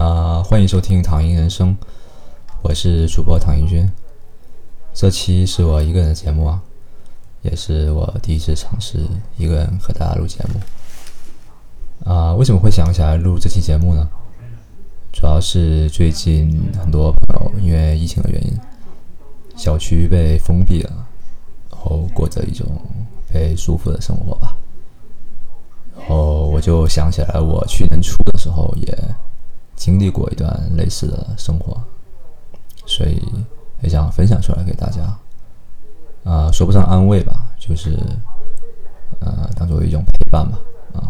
啊，欢迎收听《躺赢人生》，我是主播唐英军。这期是我一个人的节目啊，也是我第一次尝试一个人和大家录节目。啊，为什么会想起来录这期节目呢？主要是最近很多朋友因为疫情的原因，小区被封闭了，然后过着一种被束缚的生活吧。然后我就想起来，我去年初的时候也经历过一段类似的生活，所以也想分享出来给大家。啊，说不上安慰吧，就是呃，当做一种陪伴吧。啊，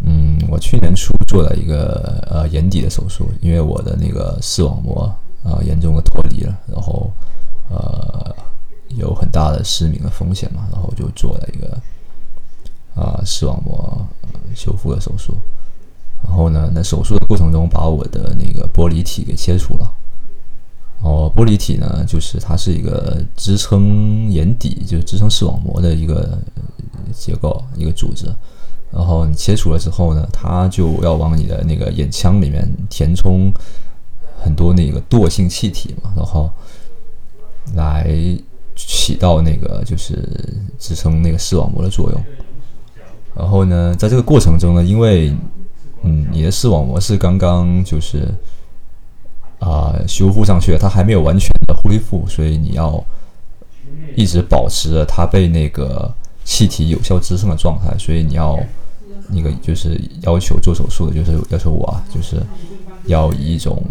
嗯，我去年初做了一个呃眼底的手术，因为我的那个视网膜啊严重的脱离了，然后呃有很大的失明的风险嘛，然后就做了一个。啊，视网膜修复的手术，然后呢，那手术的过程中把我的那个玻璃体给切除了。哦，玻璃体呢，就是它是一个支撑眼底，就是支撑视网膜的一个结构，一个组织。然后你切除了之后呢，它就要往你的那个眼腔里面填充很多那个惰性气体嘛，然后来起到那个就是支撑那个视网膜的作用。然后呢，在这个过程中呢，因为，嗯，你的视网膜是刚刚就是啊修复上去，它还没有完全的恢复，所以你要一直保持着它被那个气体有效支撑的状态。所以你要那个就是要求做手术的，就是要求我啊，就是要以一种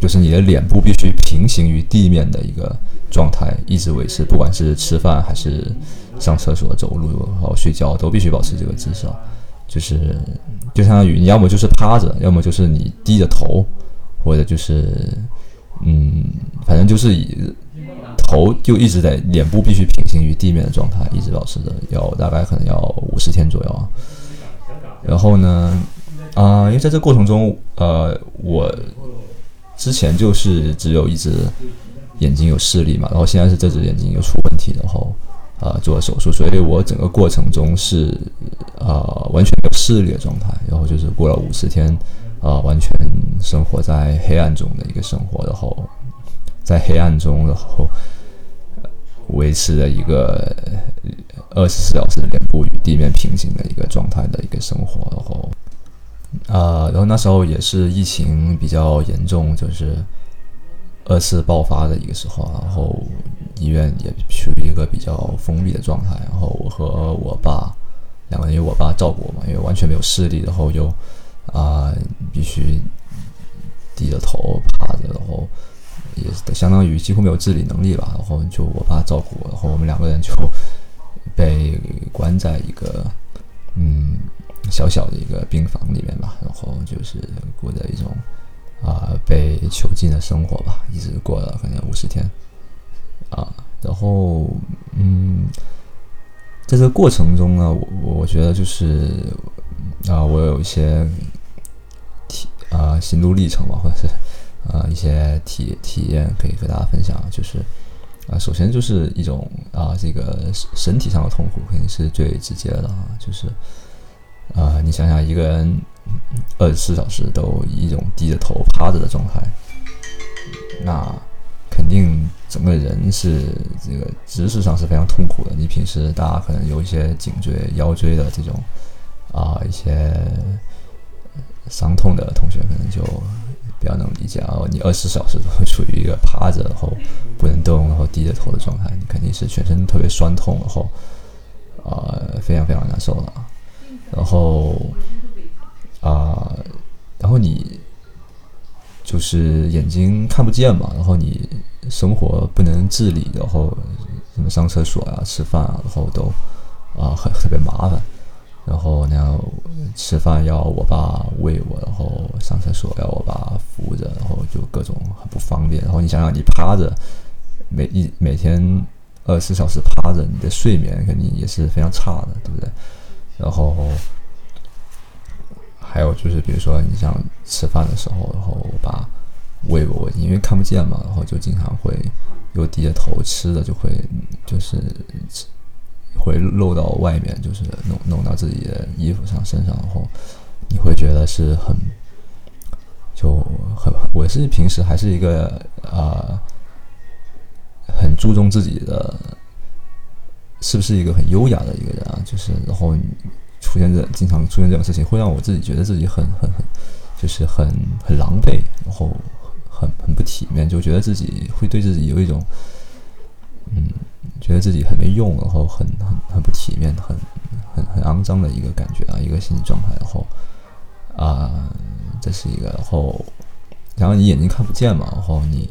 就是你的脸部必须平行于地面的一个状态，一直维持，不管是吃饭还是。上厕所、走路、然后睡觉都必须保持这个姿势，就是就相当于你要么就是趴着，要么就是你低着头，或者就是嗯，反正就是以头就一直在脸部必须平行于地面的状态，一直保持着，要大概可能要五十天左右啊。然后呢，啊，因为在这过程中，呃，我之前就是只有一只眼睛有视力嘛，然后现在是这只眼睛又出问题，然后。啊，做手术，所以我整个过程中是啊完全没有视力的状态，然后就是过了五十天啊，完全生活在黑暗中的一个生活，然后在黑暗中，然后维持了一个二十四小时脸部与地面平行的一个状态的一个生活，然后啊，然后那时候也是疫情比较严重，就是二次爆发的一个时候，然后。医院也处于一个比较封闭的状态，然后我和我爸两个人，因为我爸照顾我嘛，因为完全没有视力，然后就啊必须低着头趴着，然后也相当于几乎没有自理能力吧，然后就我爸照顾我，然后我们两个人就被关在一个嗯小小的一个病房里面吧，然后就是过着一种啊被囚禁的生活吧，一直过了可能五十天。啊，然后，嗯，在这个过程中呢，我我觉得就是啊，我有一些体啊心路历程吧，或者是啊一些体体验可以和大家分享。就是啊，首先就是一种啊这个身体上的痛苦肯定是最直接的啊，就是啊你想想一个人二十四小时都以一种低着头趴着的状态，那。肯定整个人是这个姿势上是非常痛苦的。你平时大家可能有一些颈椎、腰椎的这种啊一些伤痛的同学，可能就比较能理解啊。你二十小时都处于一个趴着，然后不能动，然后低着头的状态，你肯定是全身特别酸痛，然后啊非常非常难受的。然后啊，然后你就是眼睛看不见嘛，然后你。生活不能自理，然后什么上厕所啊、吃饭啊，然后都啊很特别麻烦。然后然后吃饭要我爸喂我，然后上厕所要我爸扶着，然后就各种很不方便。然后你想想，你趴着每一每天二十四小时趴着，你的睡眠肯定也是非常差的，对不对？然后还有就是，比如说你像吃饭的时候，然后我爸。喂我，因为看不见嘛，然后就经常会又低着头吃的，就会就是会漏到外面，就是弄弄到自己的衣服上、身上，然后你会觉得是很就很我是平时还是一个啊很注重自己的是不是一个很优雅的一个人啊，就是然后出现这经常出现这种事情，会让我自己觉得自己很很很就是很很狼狈，然后很很不体面，就觉得自己会对自己有一种嗯觉得自己很没用，然后很很很不体面，很很很肮脏的一个感觉啊，一个心理状态，然后啊。这是一个，然后，然后你眼睛看不见嘛，然后你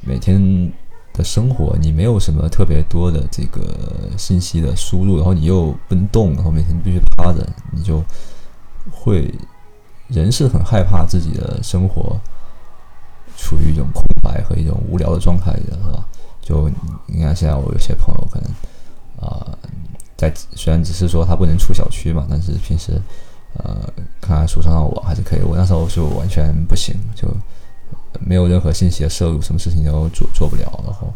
每天的生活，你没有什么特别多的这个信息的输入，然后你又不能动，然后每天必须趴着，你就会人是很害怕自己的生活处于一种空白和一种无聊的状态的，是吧？就你看现在我有些朋友可能啊，在虽然只是说他不能出小区嘛，但是平时。呃，看看书上的我还是可以。我那时候就完全不行，就没有任何信息的摄入，什么事情都做做不了。然后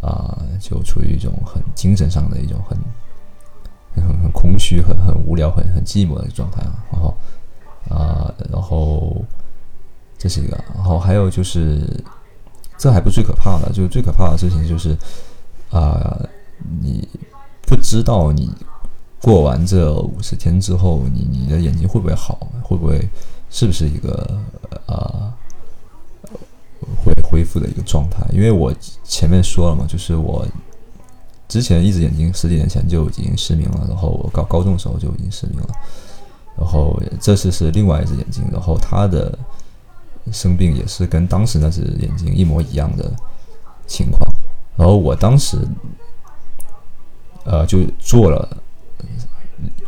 啊，就处于一种很精神上的一种很很很空虚、很很无聊、很很寂寞的状态啊。然后啊，然后这是一个。然后还有就是，这还不是最可怕的，就是最可怕的事情就是啊，你不知道你。过完这五十天之后，你你的眼睛会不会好？会不会是不是一个呃会恢复的一个状态？因为我前面说了嘛，就是我之前一只眼睛十几年前就已经失明了，然后我高高中的时候就已经失明了，然后这次是另外一只眼睛，然后他的生病也是跟当时那只眼睛一模一样的情况，然后我当时呃就做了。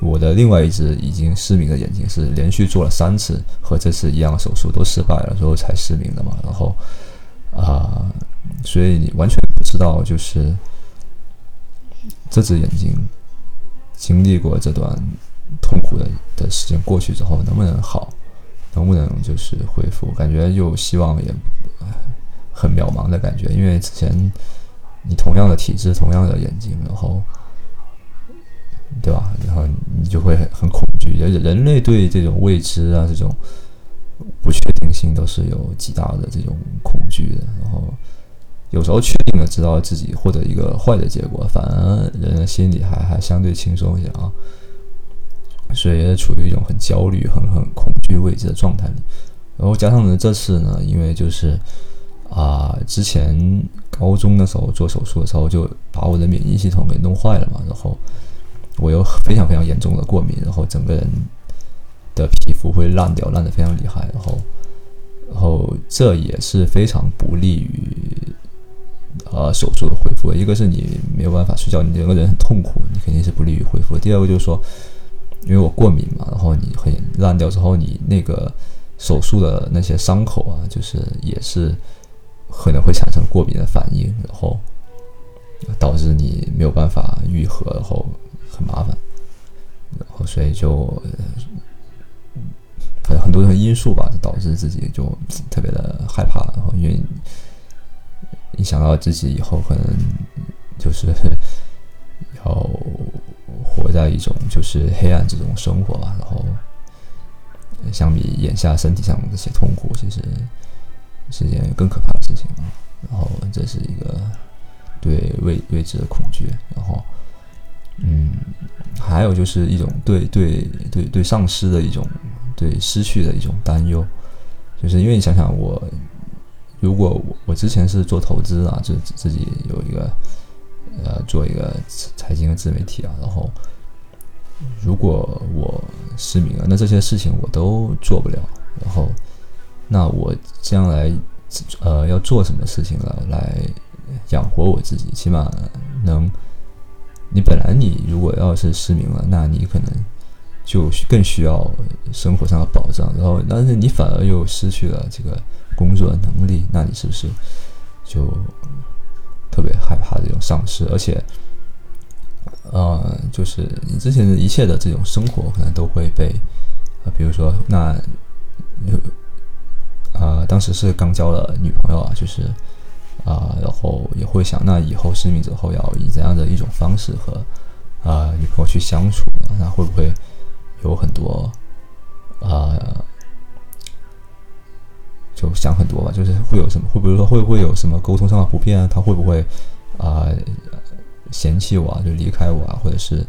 我的另外一只已经失明的眼睛是连续做了三次和这次一样的手术都失败了之后才失明的嘛，然后啊，所以你完全不知道就是这只眼睛经历过这段痛苦的的时间过去之后能不能好，能不能就是恢复，感觉又希望也很渺茫的感觉，因为之前你同样的体质，同样的眼睛，然后。对吧？然后你就会很很恐惧。人人类对这种未知啊，这种不确定性都是有极大的这种恐惧的。然后有时候确定了，知道自己获得一个坏的结果，反而人的心里还还相对轻松一些啊。所以处于一种很焦虑、很很恐惧未知的状态里。然后加上呢，这次呢，因为就是啊，之前高中的时候做手术的时候，就把我的免疫系统给弄坏了嘛，然后。我有非常非常严重的过敏，然后整个人的皮肤会烂掉，烂得非常厉害，然后，然后这也是非常不利于呃手术的恢复。一个是你没有办法睡觉，你整个人很痛苦，你肯定是不利于恢复。第二个就是说，因为我过敏嘛，然后你很烂掉之后，你那个手术的那些伤口啊，就是也是可能会产生过敏的反应，然后导致你没有办法愈合，然后。很麻烦，然后所以就，反正很多的因素吧，导致自己就特别的害怕。然后因为你想到自己以后可能就是要活在一种就是黑暗这种生活吧，然后相比眼下身体上这些痛苦，其实是件更可怕的事情啊。然后这是一个对未未知的恐惧，然后。嗯，还有就是一种对对对对丧失的一种对失去的一种担忧，就是因为你想想我，如果我我之前是做投资啊，就自己有一个呃做一个财经的自媒体啊，然后如果我失明了，那这些事情我都做不了，然后那我将来呃要做什么事情了来养活我自己，起码能。你本来你如果要是失明了，那你可能就更需要生活上的保障，然后但是你反而又失去了这个工作的能力，那你是不是就特别害怕这种丧失？而且，呃，就是你之前的一切的这种生活可能都会被啊，比如说那啊，当时是刚交了女朋友啊，就是。啊，然后也会想，那以后失明之后要以怎样的一种方式和啊女朋友去相处？那会不会有很多啊想很多吧，就是会有什么，会比如说会不会有什么沟通上的不便啊？他会不会啊嫌弃我啊，就离开我啊？或者是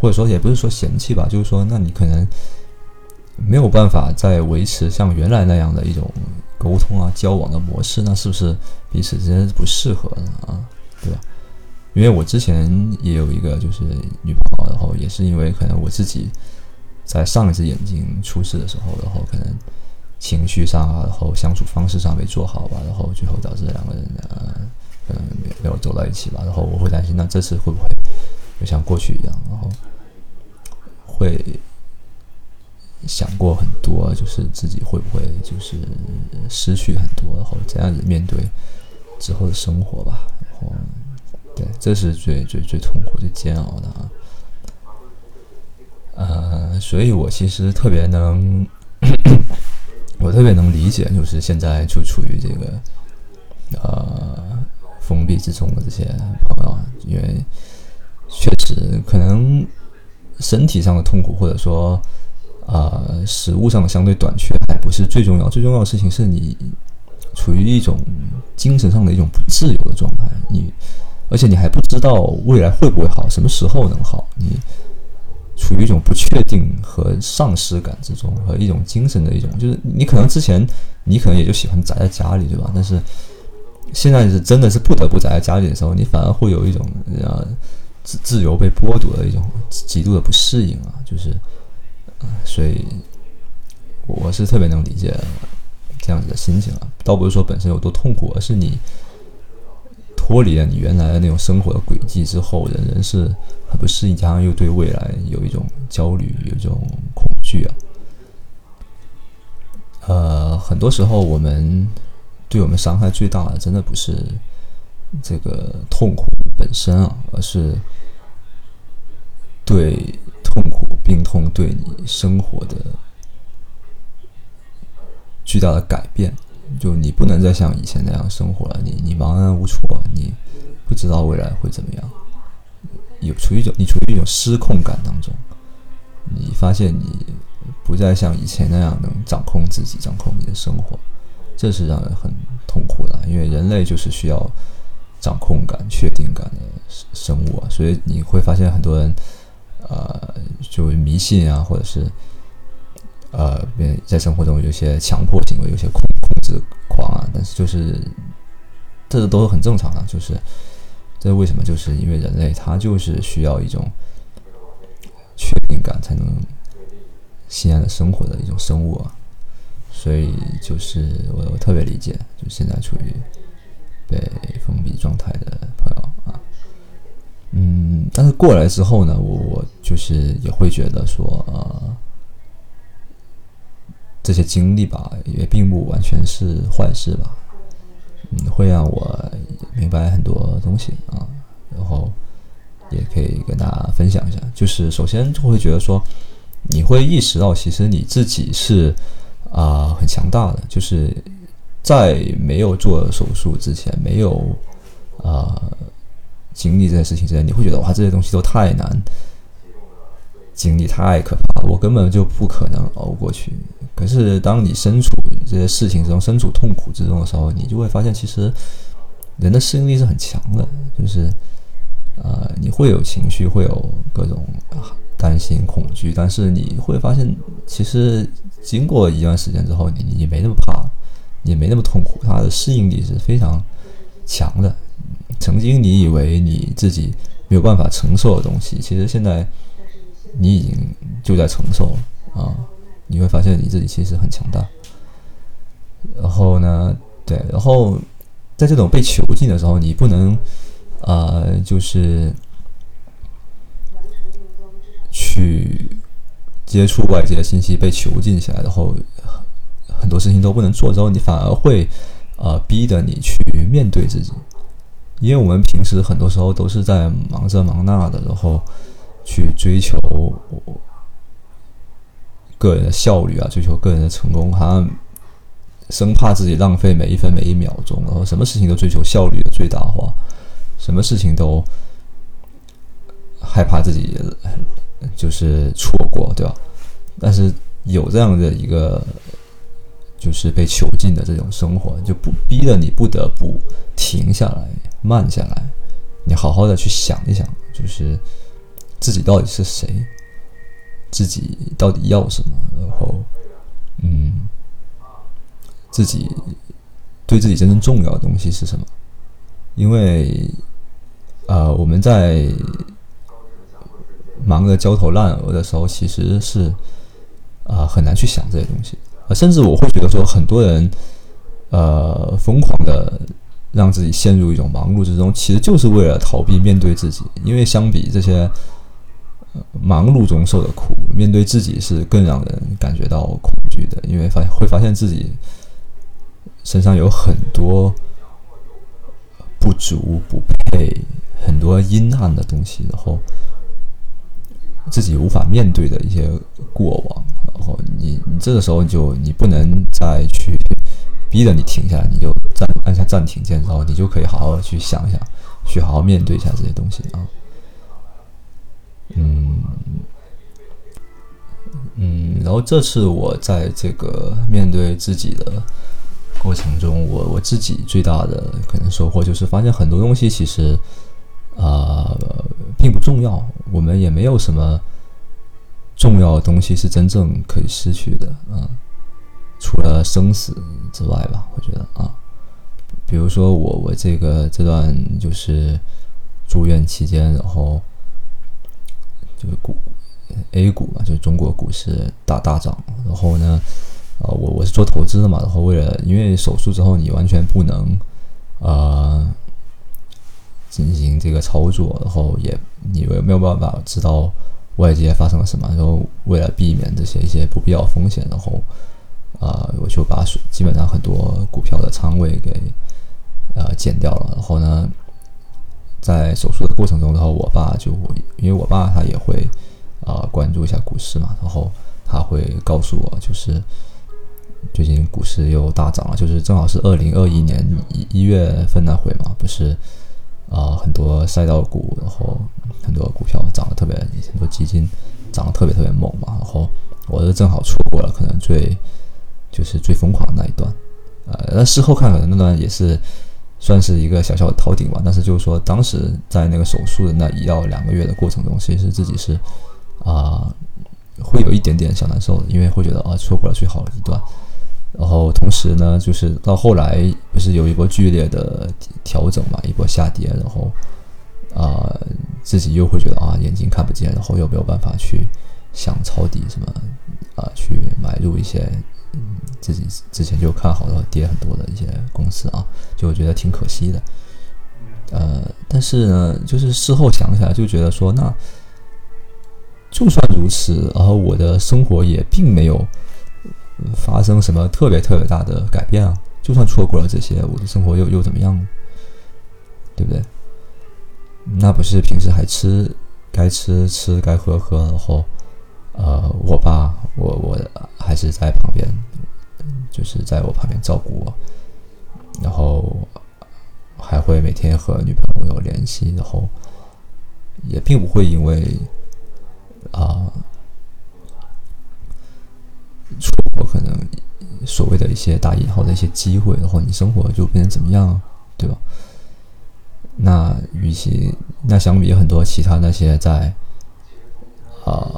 或者说也不是说嫌弃吧，就是说那你可能没有办法再维持像原来那样的一种沟通啊交往的模式，那是不是彼此之间不适合了啊？对吧？因为我之前也有一个就是女朋友，然后也是因为可能我自己在上一只眼睛出事的时候，然后可能情绪上啊，然后相处方式上没做好吧，然后最后导致两个人呃可能没有走到一起吧，然后我会担心，那这次会不会就像过去一样，然后会想过很多，就是自己会不会就是失去很多，然后这样子面对之后的生活吧，然后。对，这是最最最痛苦、最煎熬的啊！呃，所以我其实特别能，我特别能理解，就是现在就处于这个呃封闭之中的这些朋友，因为确实可能身体上的痛苦，或者说啊食物上的相对短缺，还不是最重要。最重要的事情是你处于一种精神上的一种不自由的状态，你。而且你还不知道未来会不会好，什么时候能好？你处于一种不确定和丧失感之中，和一种精神的一种，就是你可能之前你可能也就喜欢宅在家里，对吧？但是现在是真的是不得不宅在家里的时候，你反而会有一种呃自自由被剥夺的一种极度的不适应啊，就是，所以我是特别能理解这样子的心情啊，倒不是说本身有多痛苦，而是你。脱离了你原来的那种生活的轨迹之后，人人是很不适应，加上又对未来有一种焦虑，有一种恐惧啊。呃，很多时候我们对我们伤害最大的，真的不是这个痛苦本身啊，而是对痛苦、病痛对你生活的巨大的改变。就你不能再像以前那样生活了，你你茫然无措，你不知道未来会怎么样，有处于一种你处于一种失控感当中，你发现你不再像以前那样能掌控自己、掌控你的生活，这是让人很痛苦的，因为人类就是需要掌控感、确定感的生物啊，所以你会发现很多人，呃，就迷信啊，或者是。呃，在生活中有些强迫行为，有些控控制狂啊，但是就是这都是很正常的，就是这为什么？就是因为人类他就是需要一种确定感才能心安的生活的一种生物啊，所以就是我我特别理解，就现在处于被封闭状态的朋友啊，嗯，但是过来之后呢，我我就是也会觉得说呃。这些经历吧，也并不完全是坏事吧，嗯，会让我明白很多东西啊，然后也可以跟大家分享一下。就是首先就会觉得说，你会意识到其实你自己是啊很强大的，就是在没有做手术之前，没有啊经历这些事情之前，你会觉得哇这些东西都太难。经历太可怕，我根本就不可能熬过去。可是，当你身处这些事情中、身处痛苦之中的时候，你就会发现，其实人的适应力是很强的。就是，呃，你会有情绪，会有各种担心、恐惧，但是你会发现，其实经过一段时间之后，你你没那么怕，也没那么痛苦。它的适应力是非常强的。曾经你以为你自己没有办法承受的东西，其实现在。你已经就在承受了啊，你会发现你自己其实很强大。然后呢，对，然后在这种被囚禁的时候，你不能啊，就是去接触外界的信息，被囚禁起来，然后很多事情都不能做，之后你反而会啊，逼着你去面对自己，因为我们平时很多时候都是在忙这忙那的，然后。去追求个人的效率啊，追求个人的成功，好像生怕自己浪费每一分每一秒钟，然后什么事情都追求效率的最大化，什么事情都害怕自己就是错过，对吧？但是有这样的一个就是被囚禁的这种生活，就不逼得你不得不停下来、慢下来，你好好的去想一想，就是自己到底是谁，自己到底要什么，然后，嗯，自己对自己真正重要的东西是什么？因为，呃，我们在忙得焦头烂额的时候，其实是啊很难去想这些东西。甚至我会觉得说，很多人，呃，疯狂的让自己陷入一种忙碌之中，其实就是为了逃避面对自己。因为相比这些忙碌中受的苦，面对自己是更让人感觉到恐惧的。因为发会发现自己身上有很多不足、不配，很多阴暗的东西，然后。自己无法面对的一些过往，然后你你这个时候就你不能再去逼着你停下来，你就暂按下暂停键，然后你就可以好好去想一想，去好好面对一下这些东西啊。嗯嗯，然后这次我在这个面对自己的过程中，我我自己最大的可能收获就是发现很多东西其实。啊，并不重要。我们也没有什么重要的东西是真正可以失去的啊，除了生死之外吧。我觉得啊，比如说我我这个这段就是住院期间，然后就是股 A 股嘛，就是中国股市大大涨。然后呢，啊，我我是做投资的嘛，然后为了因为手术之后你完全不能啊。进行这个操作，然后也你也没有办法知道外界发生了什么，然后为了避免这些一些不必要风险，然后啊，我就把基本上很多股票的仓位给呃减掉了。然后呢，在手术的过程中，然后我爸就因为我爸他也会啊关注一下股市嘛，然后他会告诉我，就是最近股市又大涨了，就是正好是二零二一年一一月份那会嘛，不是。啊，很多赛道股，然后很多股票涨得特别，很多基金涨得特别特别猛嘛。然后我是正好错过了可能最就是最疯狂的那一段，呃，那事后看可能那段也是算是一个小小的逃顶吧。但是就是说，当时在那个手术的那一到两个月的过程中，其实自己是啊会有一点点小难受的，因为会觉得啊错过了最好的一段。然后同时呢，就是到后来不是有一波剧烈的调整嘛，一波下跌，然后啊自己又会觉得啊眼睛看不见，然后又没有办法去想抄底什么啊，去买入一些嗯自己之前就看好的跌很多的一些公司啊，就我觉得挺可惜的。呃，但是呢，就是事后想起来就觉得说，那就算如此，然后我的生活也并没有。发生什么特别特别大的改变啊？就算错过了这些，我的生活又又怎么样呢？对不对？那不是平时还吃该吃吃该喝喝，然后呃，我爸我我还是在旁边，就是在我旁边照顾我，然后还会每天和女朋友联系，然后也并不会因为啊。错过可能所谓的一些打引号的一些机会，然后你生活就变成怎么样，对吧？那与其那相比很多其他那些在啊，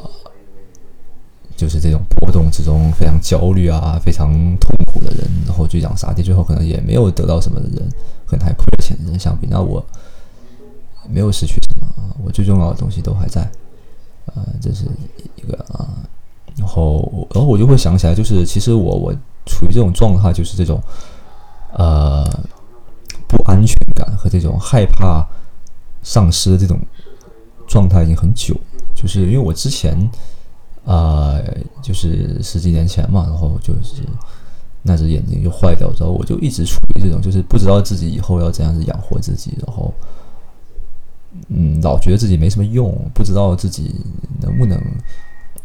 就是这种波动之中非常焦虑啊、非常痛苦的人，然后追涨杀跌，最后可能也没有得到什么的人，可能还亏了钱的人相比，那我没有失去什么，我最重要的东西都还在，呃，这是一个啊。然后，然后我就会想起来，就是其实我我处于这种状态，就是这种呃不安全感和这种害怕丧失的这种状态已经很久。就是因为我之前啊，就是十几年前嘛，然后就是那只眼睛就坏掉之后，我就一直处于这种就是不知道自己以后要怎样子养活自己，然后嗯，老觉得自己没什么用，不知道自己能不能。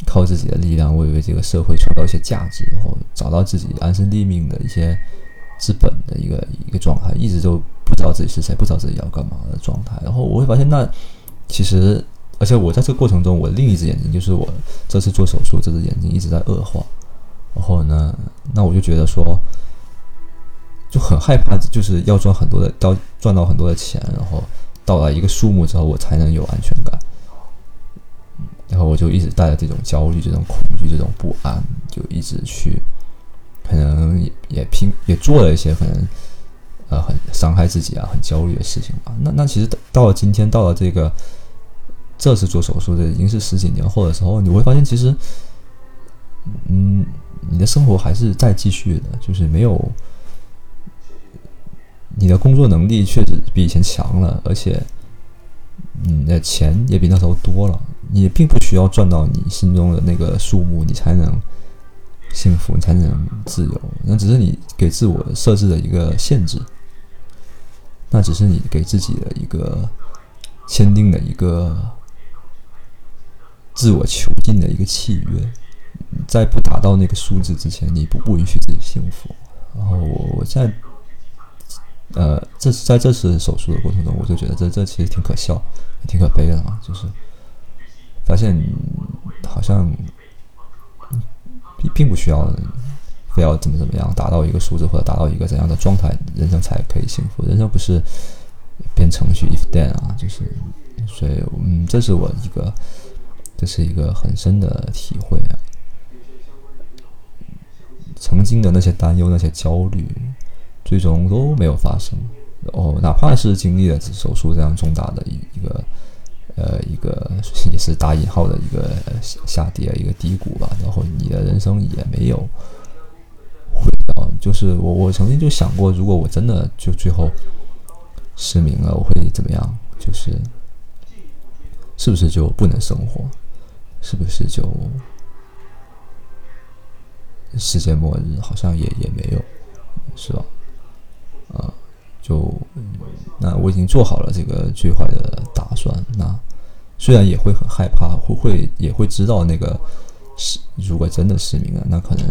靠自己的力量为为这个社会创造一些价值，然后找到自己安身立命的一些资本的一个一个状态，一直都不知道自己是谁，不知道自己要干嘛的状态。然后我会发现，那其实，而且我在这个过程中，我另一只眼睛就是我这次做手术，这只眼睛一直在恶化。然后呢，那我就觉得说，就很害怕，就是要赚很多的，到赚到很多的钱，然后到了一个数目之后，我才能有安全感。然后我就一直带着这种焦虑、这种恐惧、这种不安，就一直去，可能也也拼也做了一些可能，呃，很伤害自己啊、很焦虑的事情吧。那那其实到了今天，到了这个这次做手术的已经是十几年后的时候，你会发现其实，嗯，你的生活还是在继续的，就是没有你的工作能力确实比以前强了，而且你的钱也比那时候多了。你并不需要赚到你心中的那个数目，你才能幸福，你才能自由。那只是你给自我设置的一个限制，那只是你给自己的一个签订的一个自我囚禁的一个契约。在不达到那个数字之前，你不不允许自己幸福。然后我我在呃，这是在这次手术的过程中，我就觉得这这其实挺可笑，也挺可悲的嘛，就是。发现好像并并不需要非要怎么怎么样达到一个数字或者达到一个怎样的状态，人生才可以幸福。人生不是编程序 if then 啊，就是所以嗯，这是我一个这是一个很深的体会啊。曾经的那些担忧、那些焦虑，最终都没有发生。哦，哪怕是经历了手术这样重大的一一个。呃，一个也是打引号的一个下跌，一个低谷吧。然后你的人生也没有回到，就是我我曾经就想过，如果我真的就最后失明了，我会怎么样？就是是不是就不能生活？是不是就世界末日？好像也也没有，是吧？啊。就那我已经做好了这个最坏的打算。那虽然也会很害怕，会会也会知道那个是如果真的失明了，那可能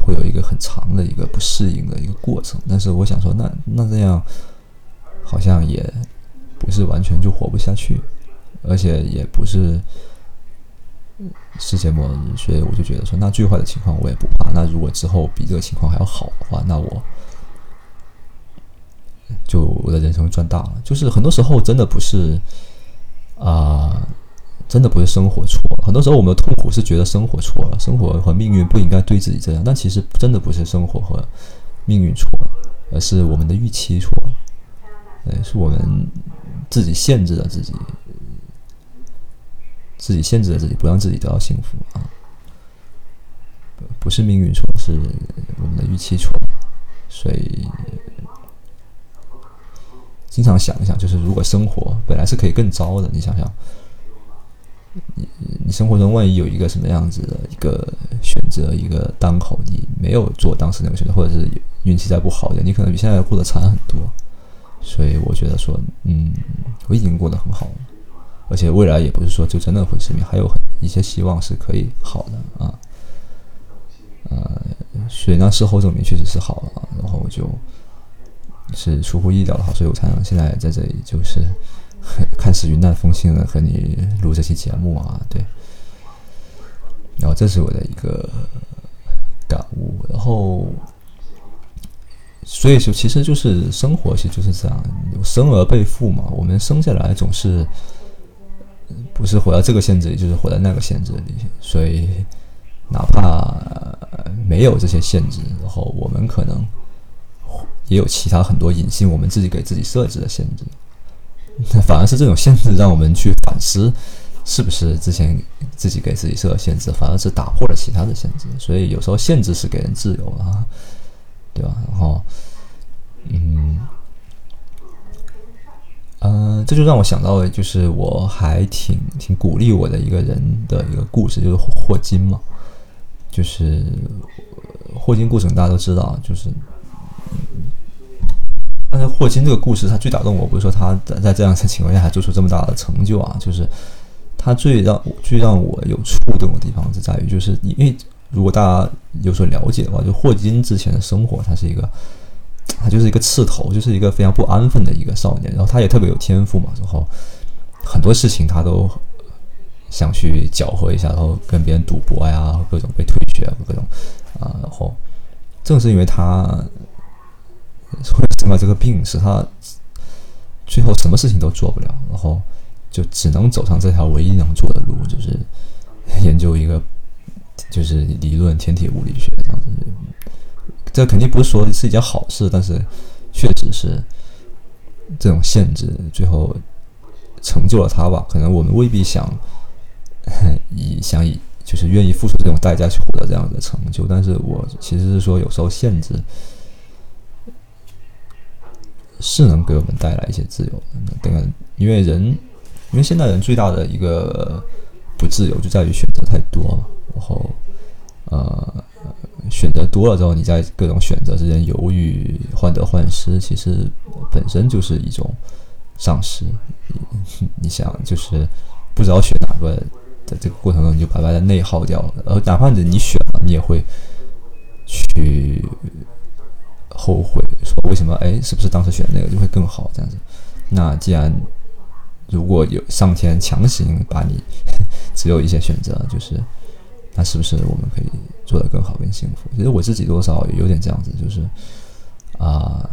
会有一个很长的一个不适应的一个过程。但是我想说，那那这样好像也不是完全就活不下去，而且也不是世界末日，所以我就觉得说，那最坏的情况我也不怕。那如果之后比这个情况还要好的话，那我。就我的人生赚大了，就是很多时候真的不是啊，真的不是生活错了。很多时候我们的痛苦是觉得生活错了，生活和命运不应该对自己这样。但其实真的不是生活和命运错了，而是我们的预期错了。对，是我们自己限制了自己，自己限制了自己，不让自己得到幸福啊。不是命运错，是我们的预期错，所以。经常想一想，就是如果生活本来是可以更糟的，你想想，你你生活中万一有一个什么样子的一个选择，一个当口，你没有做当时那个选择，或者是运气再不好一点，你可能比现在过得惨很多。所以我觉得说，嗯，我已经过得很好了，而且未来也不是说就真的会失明，还有很一些希望是可以好的啊。呃，所以呢，事后证明确实是好了，然后就。是出乎意料的好，所以我才能现在在这里，就是 看似云淡风轻的和你录这期节目啊，对。然后这是我的一个感悟，然后，所以说其实就是生活，其实就是这样，生而被负嘛。我们生下来总是不是活在这个限制里，就是活在那个限制里。所以哪怕没有这些限制，然后我们可能。也有其他很多隐性我们自己给自己设置的限制，反而是这种限制让我们去反思，是不是之前自己给自己设的限制，反而是打破了其他的限制。所以有时候限制是给人自由啊，对吧？然后，嗯，嗯，这就让我想到了，就是我还挺挺鼓励我的一个人的一个故事，就是霍金嘛，就是霍金故事大家都知道，就是。但是霍金这个故事，他最打动我，不是说他在在这样的情况下还做出这么大的成就啊，就是他最让最让我有触动的地方是在于，就是因为如果大家有所了解的话，就霍金之前的生活，他是一个他就是一个刺头，就是一个非常不安分的一个少年，然后他也特别有天赋嘛，然后很多事情他都想去搅和一下，然后跟别人赌博呀，各种被退学，各种啊，然后。正是因为他会生了这个病，使他最后什么事情都做不了，然后就只能走上这条唯一能做的路，就是研究一个就是理论天体物理学这样子。这肯定不是说是一件好事，但是确实是这种限制最后成就了他吧。可能我们未必想 以想以就是愿意付出这种代价去获得这样的成就，但是我其实是说有时候限制是能给我们带来一些自由的。等因为人因为现代人最大的一个不自由就在于选择太多嘛，然后呃。选择多了之后，你在各种选择之间犹豫、患得患失，其实本身就是一种丧失。你想，就是不知道选哪个，在这个过程中你就白白的内耗掉了。而哪怕你你选了，你也会去后悔，说为什么？哎，是不是当时选那个就会更好？这样子。那既然如果有上天强行把你只有一些选择，就是。那是不是我们可以做得更好、更幸福？其实我自己多少也有点这样子，就是啊，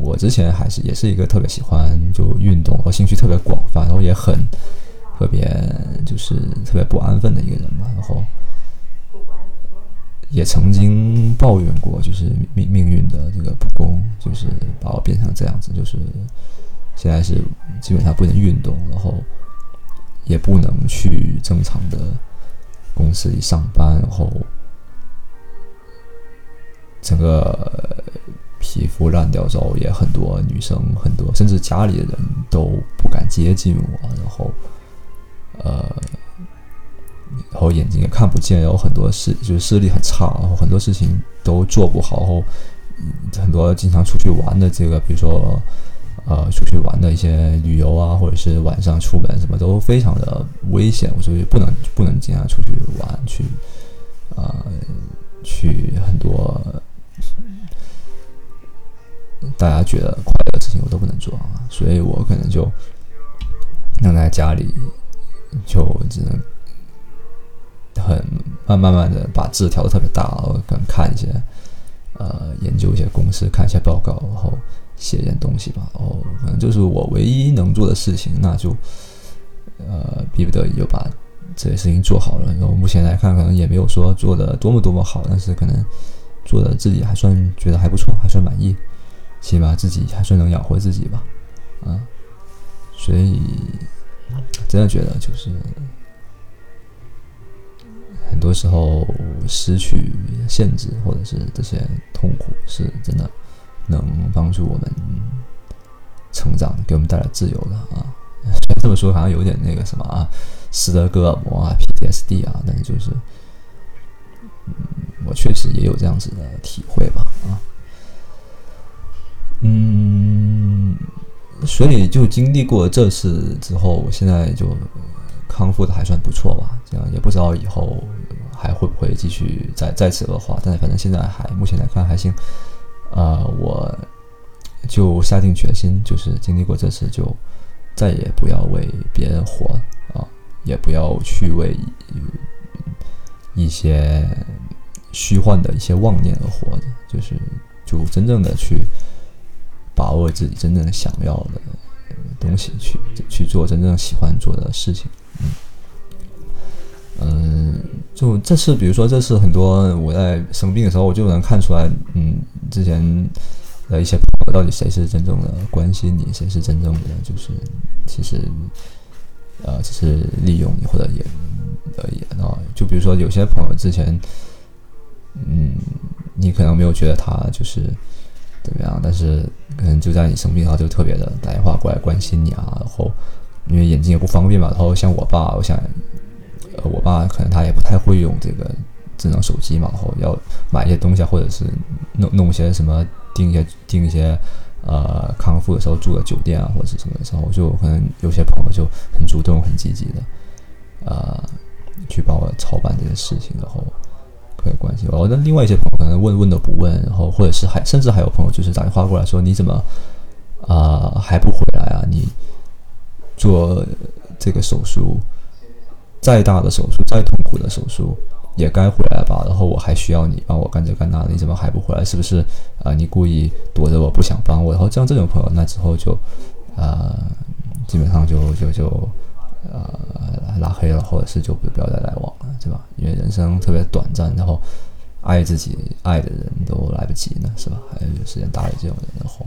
我之前还是也是一个特别喜欢就运动和兴趣特别广泛，然后也很特别就是特别不安分的一个人嘛。然后也曾经抱怨过，就是命命运的这个不公，就是把我变成这样子，就是现在是基本上不能运动，然后也不能去正常的。公司里上班，然后整个皮肤烂掉之后，也很多女生，很多甚至家里的人都不敢接近我，然后呃，然后眼睛也看不见，有很多事就是视力很差，然后很多事情都做不好，然后很多经常出去玩的这个，比如说。呃，出去玩的一些旅游啊，或者是晚上出门什么都非常的危险，我所以不能不能经常出去玩，去呃，去很多大家觉得快乐的事情我都不能做啊，所以我可能就能在家里就只能很慢慢慢的把字调的特别大，然后可能看一些呃研究一些公式，看一些报告，然后。写点东西吧，哦，可能就是我唯一能做的事情，那就，呃，逼不得已就把这些事情做好了。然后目前来看，可能也没有说做的多么多么好，但是可能做的自己还算觉得还不错，还算满意，起码自己还算能养活自己吧，啊，所以真的觉得就是很多时候失去限制或者是这些痛苦，是真的。能帮助我们成长，给我们带来自由的啊。虽 然这么说好像有点那个什么啊，斯德哥尔摩啊，PTSD 啊，但是就是，嗯，我确实也有这样子的体会吧啊。嗯，所以就经历过这次之后，我现在就康复的还算不错吧。这样也不知道以后还会不会继续再再次恶化，但是反正现在还目前来看还行。啊，我就下定决心，就是经历过这次，就再也不要为别人活啊，也不要去为一些虚幻的一些妄念而活着，就是就真正的去把握自己真正想要的东西，去去做真正喜欢做的事情。嗯，就这次，比如说这次很多我在生病的时候，我就能看出来，嗯，之前的一些朋友到底谁是真正的关心你，谁是真正的就是其实呃只是利用你或者也而已啊。就比如说有些朋友之前，嗯，你可能没有觉得他就是怎么样，但是可能就在你生病，他就特别的打电话过来关心你啊，然后因为眼睛也不方便嘛，然后像我爸，我想。呃，我爸可能他也不太会用这个智能手机嘛，然后要买一些东西，或者是弄弄一些什么订一些订一些呃康复的时候住的酒店啊，或者是什么的时候，就可能有些朋友就很主动、很积极的呃去帮我操办这些事情，然后可以关心我。那另外一些朋友可能问问都不问，然后或者是还甚至还有朋友就是打电话过来说你怎么啊还不回来啊？你做这个手术。再大的手术，再痛苦的手术，也该回来吧，然后我还需要你帮我干这干那，你怎么还不回来？是不是啊？你故意躲着我不想帮我？然后像这种朋友，那之后就啊，基本上就就就呃拉黑了，或者是就不不要再来往了，对吧？因为人生特别短暂，然后爱自己爱的人都来不及呢，是吧？还有时间搭理这种人，然后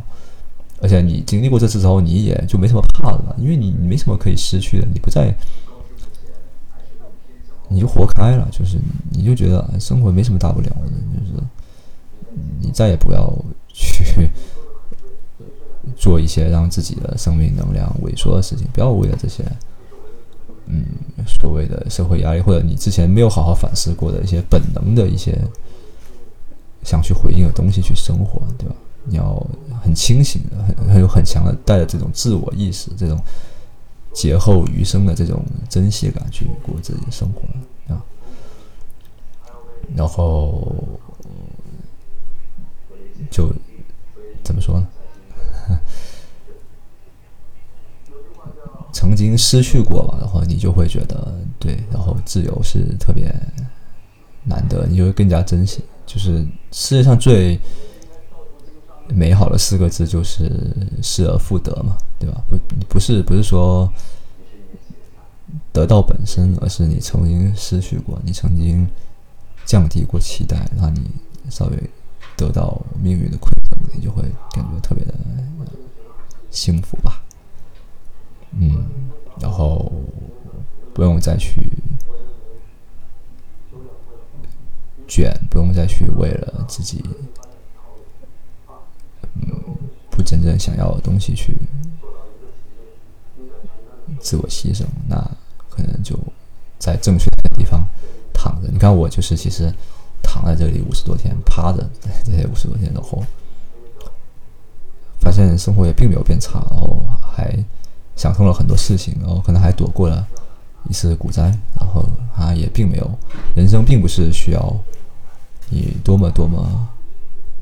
而且你经历过这次之后，你也就没什么怕的了，因为你你没什么可以失去的，你不再。你就活开了，就是你就觉得生活没什么大不了的，就是你再也不要去 做一些让自己的生命能量萎缩的事情，不要为了这些，嗯，所谓的社会压力或者你之前没有好好反思过的一些本能的一些想去回应的东西去生活，对吧？你要很清醒的，很很有很强的带着这种自我意识，这种。劫后余生的这种珍惜感去过自己的生活啊，然后就怎么说呢？曾经失去过吧，然后你就会觉得对，然后自由是特别难得，你就会更加珍惜。就是世界上最。美好的四个字就是失而复得嘛，对吧？不，不是，不是说得到本身，而是你曾经失去过，你曾经降低过期待，让你稍微得到命运的馈赠，你就会感觉特别的幸福吧。嗯，然后不用再去卷，不用再去为了自己。不真正想要的东西去自我牺牲，那可能就在正确的地方躺着。你看，我就是其实躺在这里五十多天，趴着这些五十多天，然后发现生活也并没有变差，然后还想通了很多事情，然后可能还躲过了一次股灾，然后啊也并没有，人生并不是需要你多么多么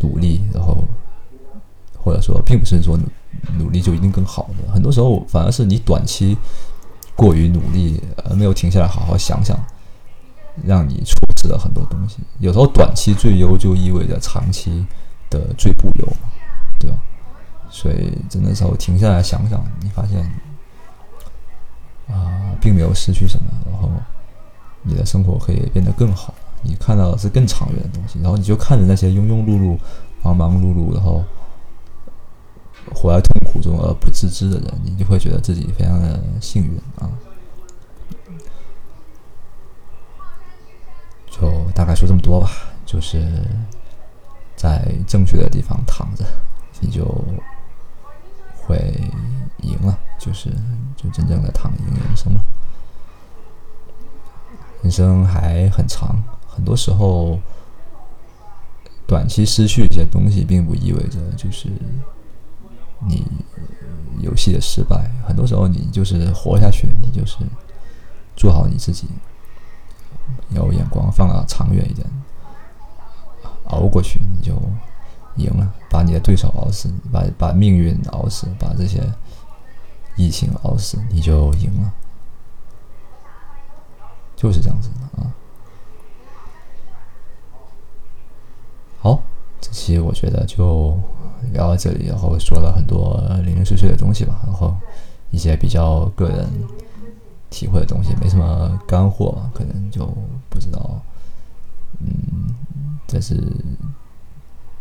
努力，然后。或者说，并不是说努力就一定更好的，很多时候反而是你短期过于努力，而没有停下来好好想想，让你错失了很多东西。有时候短期最优就意味着长期的最不优，对吧？所以真的时候停下来想想，你发现啊，并没有失去什么，然后你的生活可以变得更好，你看到的是更长远的东西，然后你就看着那些庸庸碌碌、忙忙碌碌，然后。活在痛苦中而不自知的人，你就会觉得自己非常的幸运啊！就大概说这么多吧，就是在正确的地方躺着，你就会赢了，就是就真正的躺赢人生了。人生还很长，很多时候短期失去一些东西，并不意味着就是。你游戏的失败，很多时候你就是活下去，你就是做好你自己，有眼光放的长远一点，熬过去你就赢了，把你的对手熬死，把把命运熬死，把这些疫情熬死，你就赢了，就是这样子的啊。好，这期我觉得就。聊到这里，然后说了很多零零碎碎的东西吧，然后一些比较个人体会的东西，没什么干货，可能就不知道。嗯，这是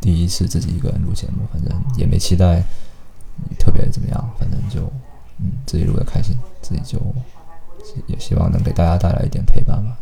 第一次自己一个人录节目，反正也没期待特别怎么样，反正就嗯自己录的开心，自己就也希望能给大家带来一点陪伴吧。